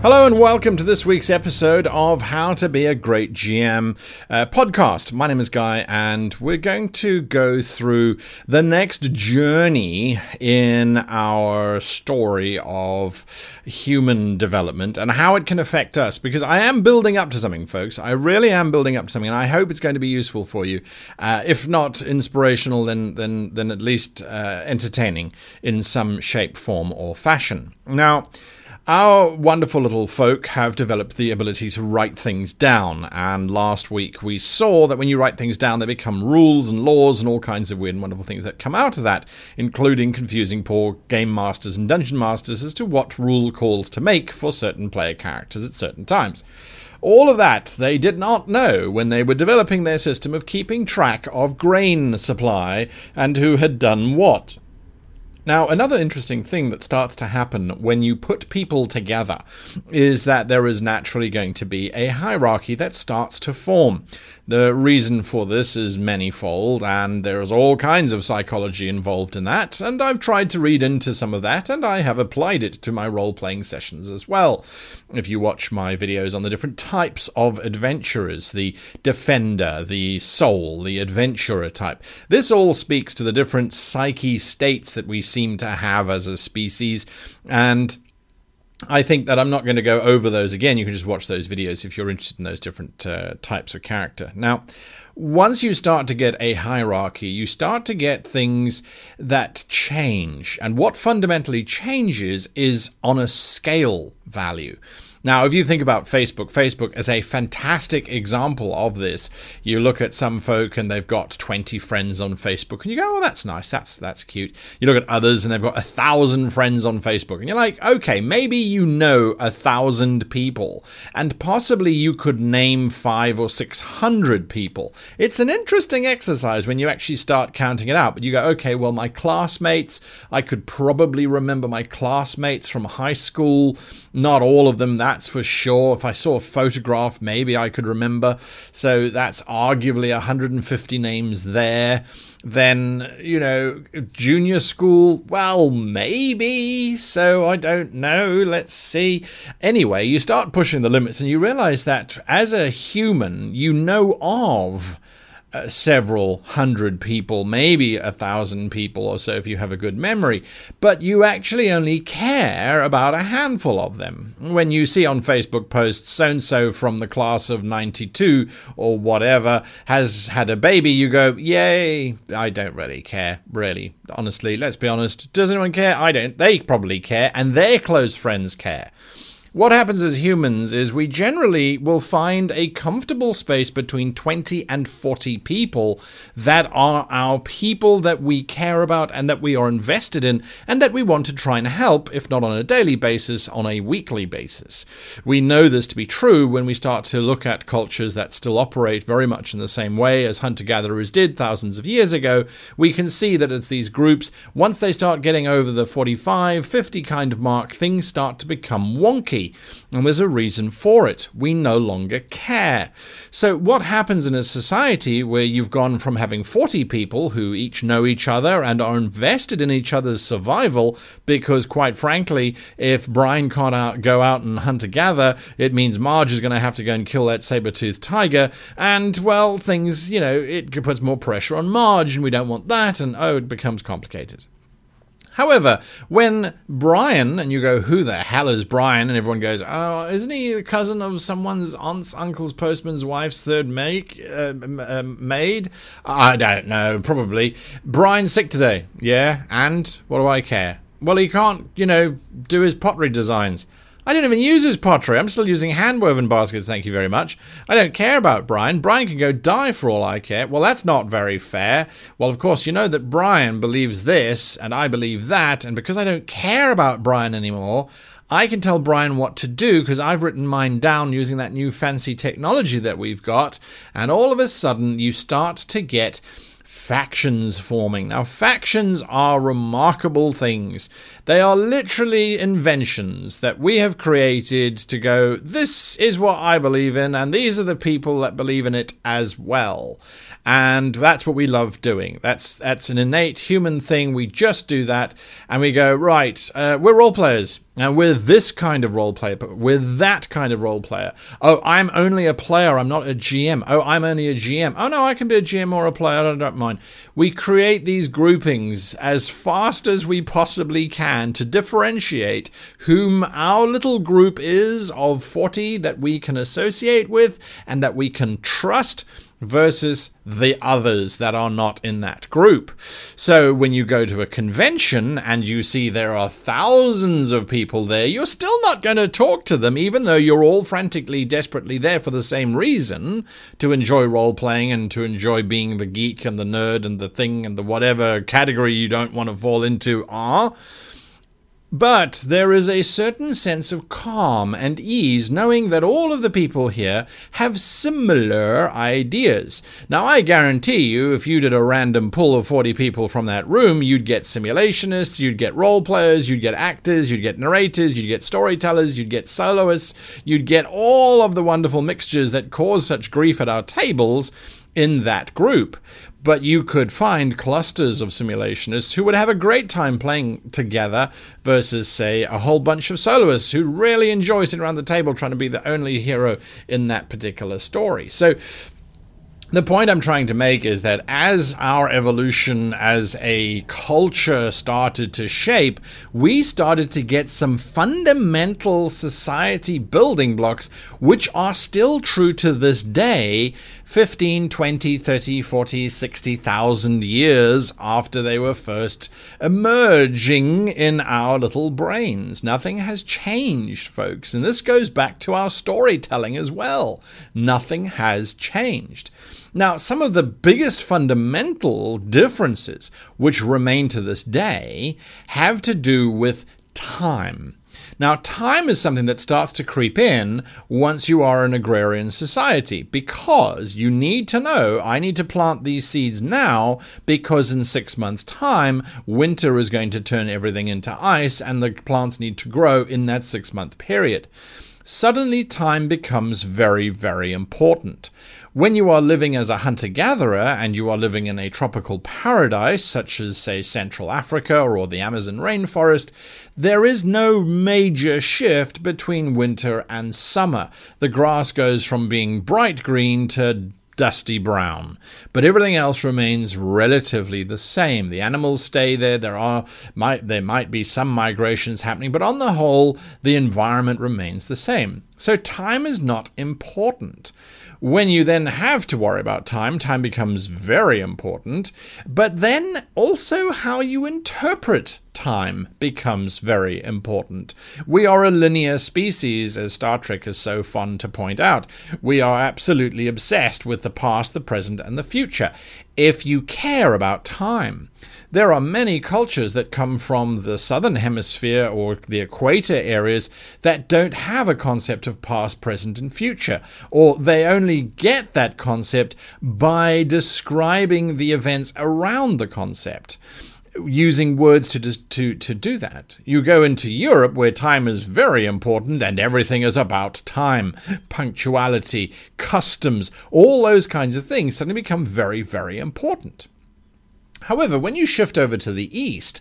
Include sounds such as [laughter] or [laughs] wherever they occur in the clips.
Hello and welcome to this week's episode of How to Be a Great GM uh, podcast. My name is Guy, and we're going to go through the next journey in our story of human development and how it can affect us. Because I am building up to something, folks. I really am building up to something, and I hope it's going to be useful for you. Uh, if not inspirational, then then then at least uh, entertaining in some shape, form, or fashion. Now. Our wonderful little folk have developed the ability to write things down, and last week we saw that when you write things down, they become rules and laws and all kinds of weird and wonderful things that come out of that, including confusing poor game masters and dungeon masters as to what rule calls to make for certain player characters at certain times. All of that they did not know when they were developing their system of keeping track of grain supply and who had done what. Now, another interesting thing that starts to happen when you put people together is that there is naturally going to be a hierarchy that starts to form. The reason for this is manifold, and there's all kinds of psychology involved in that, and I've tried to read into some of that, and I have applied it to my role playing sessions as well. If you watch my videos on the different types of adventurers, the defender, the soul, the adventurer type, this all speaks to the different psyche states that we seem to have as a species, and I think that I'm not going to go over those again. You can just watch those videos if you're interested in those different uh, types of character. Now, once you start to get a hierarchy, you start to get things that change. And what fundamentally changes is on a scale value. Now, if you think about Facebook, Facebook is a fantastic example of this. You look at some folk and they've got 20 friends on Facebook, and you go, "Oh, that's nice. That's that's cute." You look at others and they've got a thousand friends on Facebook, and you're like, "Okay, maybe you know a thousand people, and possibly you could name five or six hundred people." It's an interesting exercise when you actually start counting it out. But you go, "Okay, well, my classmates, I could probably remember my classmates from high school. Not all of them." That that's for sure. If I saw a photograph, maybe I could remember. So that's arguably 150 names there. Then, you know, junior school, well, maybe. So I don't know. Let's see. Anyway, you start pushing the limits and you realize that as a human, you know of uh, several hundred people, maybe a thousand people or so if you have a good memory, but you actually only care about a handful of them. When you see on Facebook posts so and so from the class of 92 or whatever has had a baby, you go, Yay, I don't really care, really. Honestly, let's be honest. Does anyone care? I don't. They probably care, and their close friends care. What happens as humans is we generally will find a comfortable space between 20 and 40 people that are our people that we care about and that we are invested in and that we want to try and help, if not on a daily basis, on a weekly basis. We know this to be true when we start to look at cultures that still operate very much in the same way as hunter gatherers did thousands of years ago. We can see that it's these groups, once they start getting over the 45, 50 kind of mark, things start to become wonky and there's a reason for it. We no longer care. So, what happens in a society where you've gone from having 40 people who each know each other and are invested in each other's survival, because quite frankly, if Brian can't out, go out and hunt a gather, it means Marge is going to have to go and kill that saber toothed tiger, and well, things, you know, it puts more pressure on Marge, and we don't want that, and oh, it becomes complicated. However, when Brian, and you go, who the hell is Brian? And everyone goes, oh, isn't he the cousin of someone's aunt's, uncle's, postman's wife's third make, uh, uh, maid? I don't know, probably. Brian's sick today. Yeah, and what do I care? Well, he can't, you know, do his pottery designs. I don't even use his pottery. I'm still using hand woven baskets, thank you very much. I don't care about Brian. Brian can go die for all I care. Well, that's not very fair. Well, of course, you know that Brian believes this, and I believe that, and because I don't care about Brian anymore, I can tell Brian what to do because I've written mine down using that new fancy technology that we've got, and all of a sudden you start to get factions forming. Now, factions are remarkable things. They are literally inventions that we have created to go, this is what I believe in, and these are the people that believe in it as well. And that's what we love doing. That's that's an innate human thing. We just do that, and we go right. Uh, we're role players. And we're this kind of role player, but we're that kind of role player. Oh, I'm only a player. I'm not a GM. Oh, I'm only a GM. Oh, no, I can be a GM or a player. I don't mind. We create these groupings as fast as we possibly can to differentiate whom our little group is of 40 that we can associate with and that we can trust versus the others that are not in that group. So when you go to a convention and you see there are thousands of people there, you're still not going to talk to them, even though you're all frantically, desperately there for the same reason to enjoy role playing and to enjoy being the geek and the nerd and the thing and the whatever category you don't want to fall into are. But there is a certain sense of calm and ease knowing that all of the people here have similar ideas. Now, I guarantee you, if you did a random pull of 40 people from that room, you'd get simulationists, you'd get role players, you'd get actors, you'd get narrators, you'd get storytellers, you'd get soloists, you'd get all of the wonderful mixtures that cause such grief at our tables in that group but you could find clusters of simulationists who would have a great time playing together versus, say, a whole bunch of soloists who really enjoy sitting around the table trying to be the only hero in that particular story. So, the point I'm trying to make is that as our evolution as a culture started to shape, we started to get some fundamental society building blocks which are still true to this day 15, 20, 30, 40, 60,000 years after they were first emerging in our little brains. Nothing has changed, folks, and this goes back to our storytelling as well. Nothing has changed. Now, some of the biggest fundamental differences which remain to this day have to do with time. Now, time is something that starts to creep in once you are an agrarian society because you need to know I need to plant these seeds now because in six months' time, winter is going to turn everything into ice and the plants need to grow in that six month period. Suddenly, time becomes very, very important. When you are living as a hunter gatherer and you are living in a tropical paradise, such as, say, Central Africa or the Amazon rainforest, there is no major shift between winter and summer. The grass goes from being bright green to dusty brown. But everything else remains relatively the same. The animals stay there. There are might there might be some migrations happening, but on the whole, the environment remains the same. So time is not important. When you then have to worry about time, time becomes very important. But then also how you interpret time becomes very important. We are a linear species, as Star Trek is so fond to point out. We are absolutely obsessed with the past, the present, and the future. If you care about time, there are many cultures that come from the southern hemisphere or the equator areas that don't have a concept of past, present, and future, or they only get that concept by describing the events around the concept using words to, to, to do that. You go into Europe where time is very important and everything is about time, punctuality, customs, all those kinds of things suddenly become very, very important. However, when you shift over to the east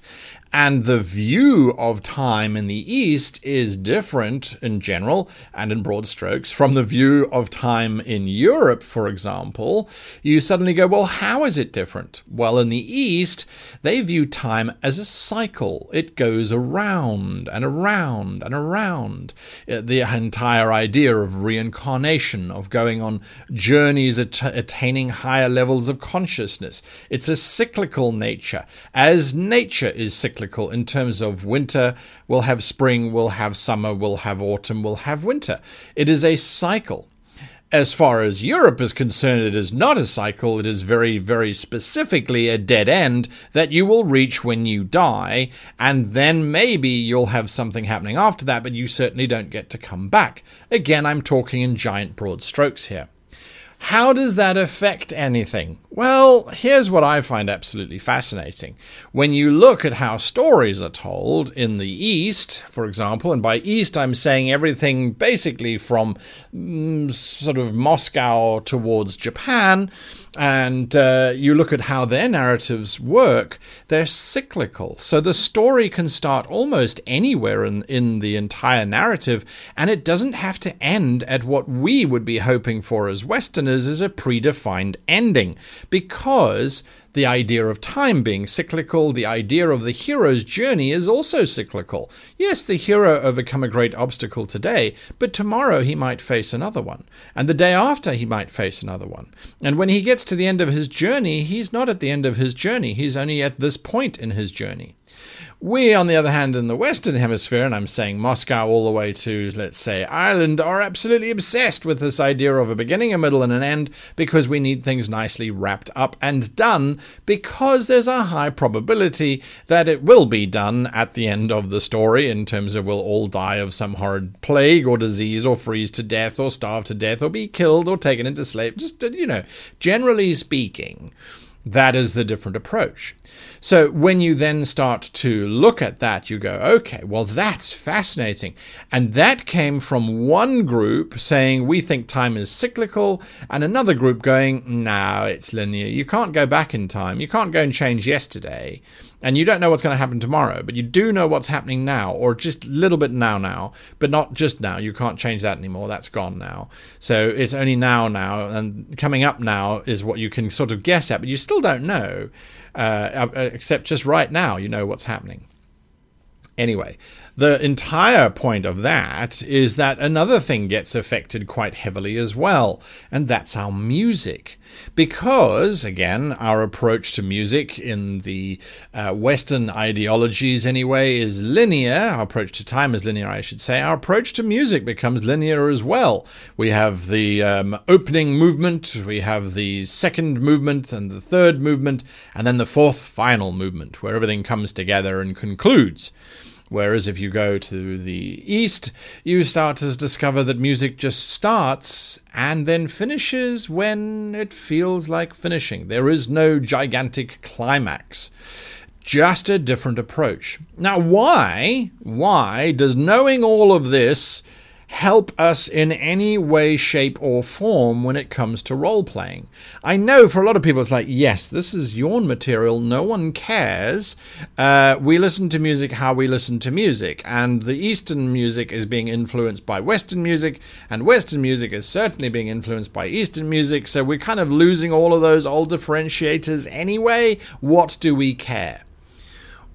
and the view of time in the East is different in general and in broad strokes from the view of time in Europe, for example. You suddenly go, well, how is it different? Well, in the East, they view time as a cycle. It goes around and around and around. Uh, the entire idea of reincarnation, of going on journeys, att- attaining higher levels of consciousness. It's a cyclical nature, as nature is cyclical cyclical in terms of winter. We'll have spring, we'll have summer, we'll have autumn, we'll have winter. It is a cycle. As far as Europe is concerned, it is not a cycle. It is very, very specifically a dead end that you will reach when you die, and then maybe you'll have something happening after that, but you certainly don't get to come back. Again, I'm talking in giant broad strokes here. How does that affect anything? Well, here's what I find absolutely fascinating. When you look at how stories are told in the East, for example, and by East I'm saying everything basically from mm, sort of Moscow towards Japan, and uh, you look at how their narratives work, they're cyclical. So the story can start almost anywhere in, in the entire narrative, and it doesn't have to end at what we would be hoping for as Westerners as a predefined ending, because the idea of time being cyclical, the idea of the hero's journey is also cyclical. Yes, the hero overcome a great obstacle today, but tomorrow he might face another one, and the day after he might face another one. And when he gets to the end of his journey, he's not at the end of his journey, he's only at this point in his journey. We, on the other hand, in the Western Hemisphere, and I'm saying Moscow all the way to, let's say, Ireland, are absolutely obsessed with this idea of a beginning, a middle, and an end because we need things nicely wrapped up and done because there's a high probability that it will be done at the end of the story in terms of we'll all die of some horrid plague or disease or freeze to death or starve to death or be killed or taken into slave. Just, you know, generally speaking. That is the different approach. So when you then start to look at that, you go, okay, well, that's fascinating. And that came from one group saying, we think time is cyclical, and another group going, no, it's linear. You can't go back in time. You can't go and change yesterday. And you don't know what's going to happen tomorrow, but you do know what's happening now, or just a little bit now, now, but not just now. You can't change that anymore. That's gone now. So it's only now, now, and coming up now is what you can sort of guess at, but you still don't know. Uh, uh, except just right now, you know what's happening. Anyway, the entire point of that is that another thing gets affected quite heavily as well, and that's our music. Because, again, our approach to music in the uh, Western ideologies, anyway, is linear. Our approach to time is linear, I should say. Our approach to music becomes linear as well. We have the um, opening movement, we have the second movement, and the third movement, and then the fourth final movement, where everything comes together and concludes. Whereas if you go to the east, you start to discover that music just starts and then finishes when it feels like finishing. There is no gigantic climax. Just a different approach. Now, why? Why does knowing all of this help us in any way, shape, or form when it comes to role playing. I know for a lot of people it's like, yes, this is yawn material, no one cares. Uh, we listen to music how we listen to music, and the Eastern music is being influenced by Western music, and Western music is certainly being influenced by Eastern music, so we're kind of losing all of those old differentiators anyway. What do we care?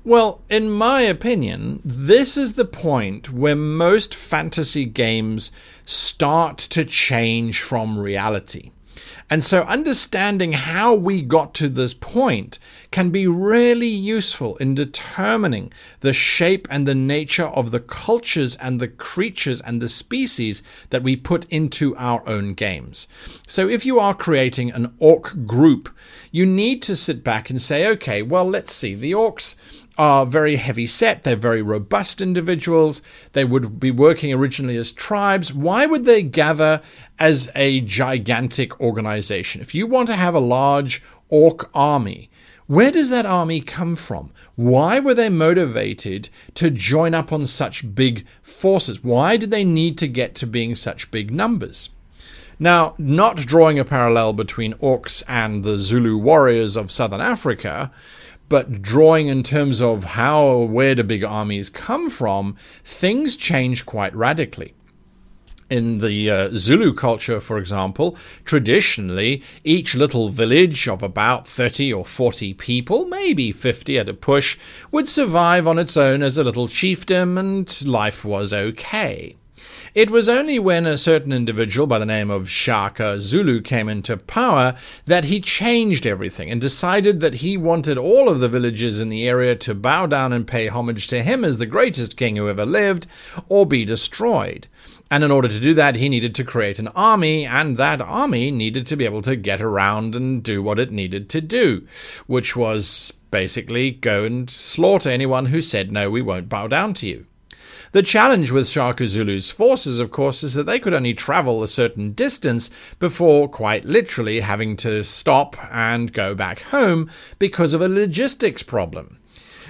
Well, in my opinion, this is the point where most fantasy games start to change from reality. And so, understanding how we got to this point can be really useful in determining the shape and the nature of the cultures and the creatures and the species that we put into our own games. So, if you are creating an orc group, you need to sit back and say, okay, well, let's see, the orcs are very heavy set, they're very robust individuals, they would be working originally as tribes. Why would they gather as a gigantic organization? If you want to have a large orc army, where does that army come from? Why were they motivated to join up on such big forces? Why did they need to get to being such big numbers? Now, not drawing a parallel between orcs and the Zulu warriors of southern Africa, but drawing in terms of how where do big armies come from, things change quite radically. In the uh, Zulu culture, for example, traditionally, each little village of about 30 or 40 people, maybe 50 at a push, would survive on its own as a little chiefdom and life was okay. It was only when a certain individual by the name of Shaka Zulu came into power that he changed everything and decided that he wanted all of the villages in the area to bow down and pay homage to him as the greatest king who ever lived or be destroyed. And in order to do that, he needed to create an army, and that army needed to be able to get around and do what it needed to do, which was basically go and slaughter anyone who said, No, we won't bow down to you. The challenge with Shaka Zulu's forces, of course, is that they could only travel a certain distance before quite literally having to stop and go back home because of a logistics problem.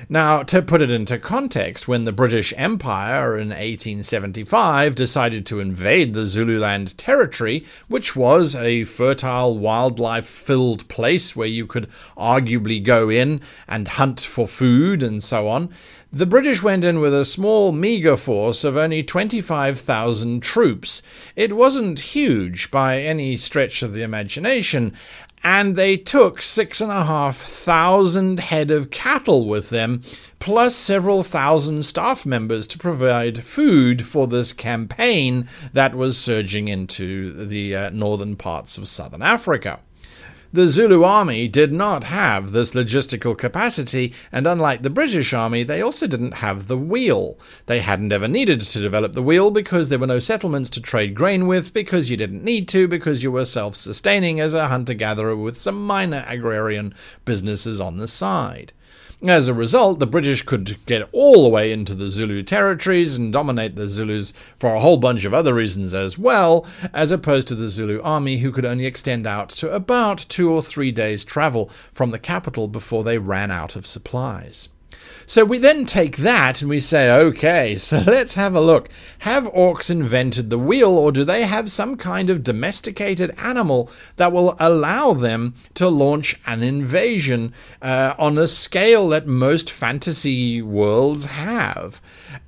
Now, to put it into context, when the British Empire in 1875 decided to invade the Zululand territory, which was a fertile, wildlife filled place where you could arguably go in and hunt for food and so on, the British went in with a small, meagre force of only 25,000 troops. It wasn't huge by any stretch of the imagination, and they took six and a half thousand head of cattle with them, plus several thousand staff members to provide food for this campaign that was surging into the uh, northern parts of southern Africa. The Zulu army did not have this logistical capacity, and unlike the British army, they also didn't have the wheel. They hadn't ever needed to develop the wheel because there were no settlements to trade grain with, because you didn't need to, because you were self sustaining as a hunter gatherer with some minor agrarian businesses on the side. As a result, the British could get all the way into the Zulu territories and dominate the Zulus for a whole bunch of other reasons as well, as opposed to the Zulu army, who could only extend out to about two or three days' travel from the capital before they ran out of supplies. So we then take that and we say, okay, [laughs] so let's have a look. Have orcs invented the wheel, or do they have some kind of domesticated animal that will allow them to launch an invasion uh, on a scale that most fantasy worlds have?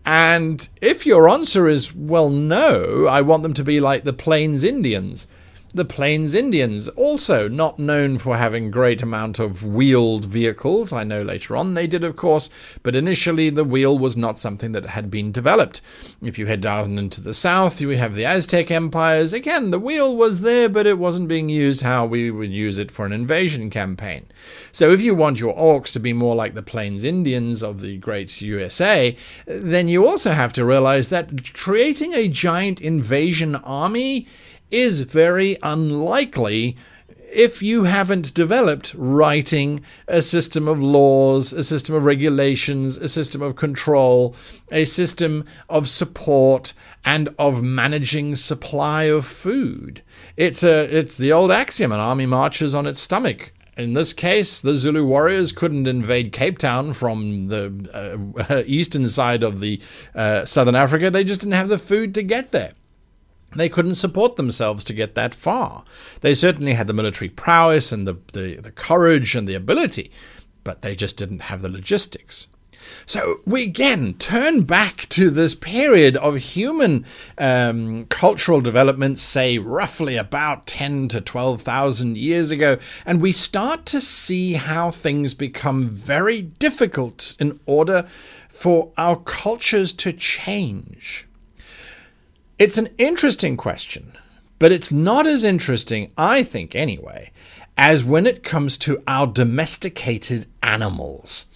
And if your answer is, well, no, I want them to be like the Plains Indians the Plains Indians, also not known for having great amount of wheeled vehicles. I know later on they did, of course, but initially the wheel was not something that had been developed. If you head down into the south, you have the Aztec empires. Again, the wheel was there, but it wasn't being used how we would use it for an invasion campaign. So if you want your orcs to be more like the Plains Indians of the great USA, then you also have to realize that creating a giant invasion army is very unlikely if you haven't developed writing a system of laws, a system of regulations, a system of control, a system of support, and of managing supply of food. It's a it's the old axiom: an army marches on its stomach. In this case, the Zulu warriors couldn't invade Cape Town from the uh, [laughs] eastern side of the uh, southern Africa. They just didn't have the food to get there. They couldn't support themselves to get that far. They certainly had the military prowess and the, the, the courage and the ability, but they just didn't have the logistics. So we again turn back to this period of human um, cultural development, say roughly about 10 to 12,000 years ago, and we start to see how things become very difficult in order for our cultures to change. It's an interesting question, but it's not as interesting, I think anyway, as when it comes to our domesticated animals.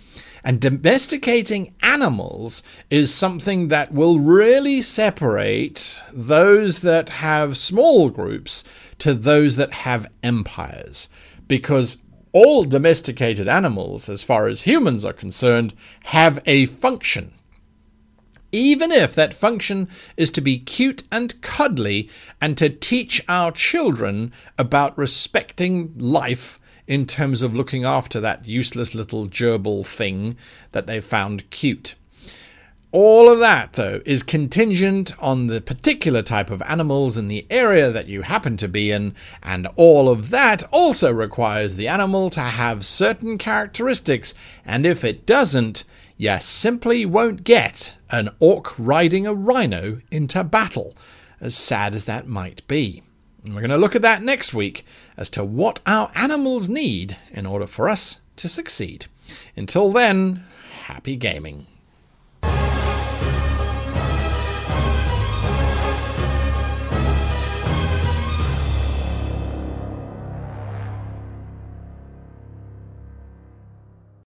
And domesticating animals is something that will really separate those that have small groups to those that have empires. Because all domesticated animals, as far as humans are concerned, have a function even if that function is to be cute and cuddly and to teach our children about respecting life in terms of looking after that useless little gerbil thing that they found cute. All of that, though, is contingent on the particular type of animals in the area that you happen to be in, and all of that also requires the animal to have certain characteristics, and if it doesn't, you simply won't get an orc riding a rhino into battle, as sad as that might be. And we're going to look at that next week as to what our animals need in order for us to succeed. Until then, happy gaming.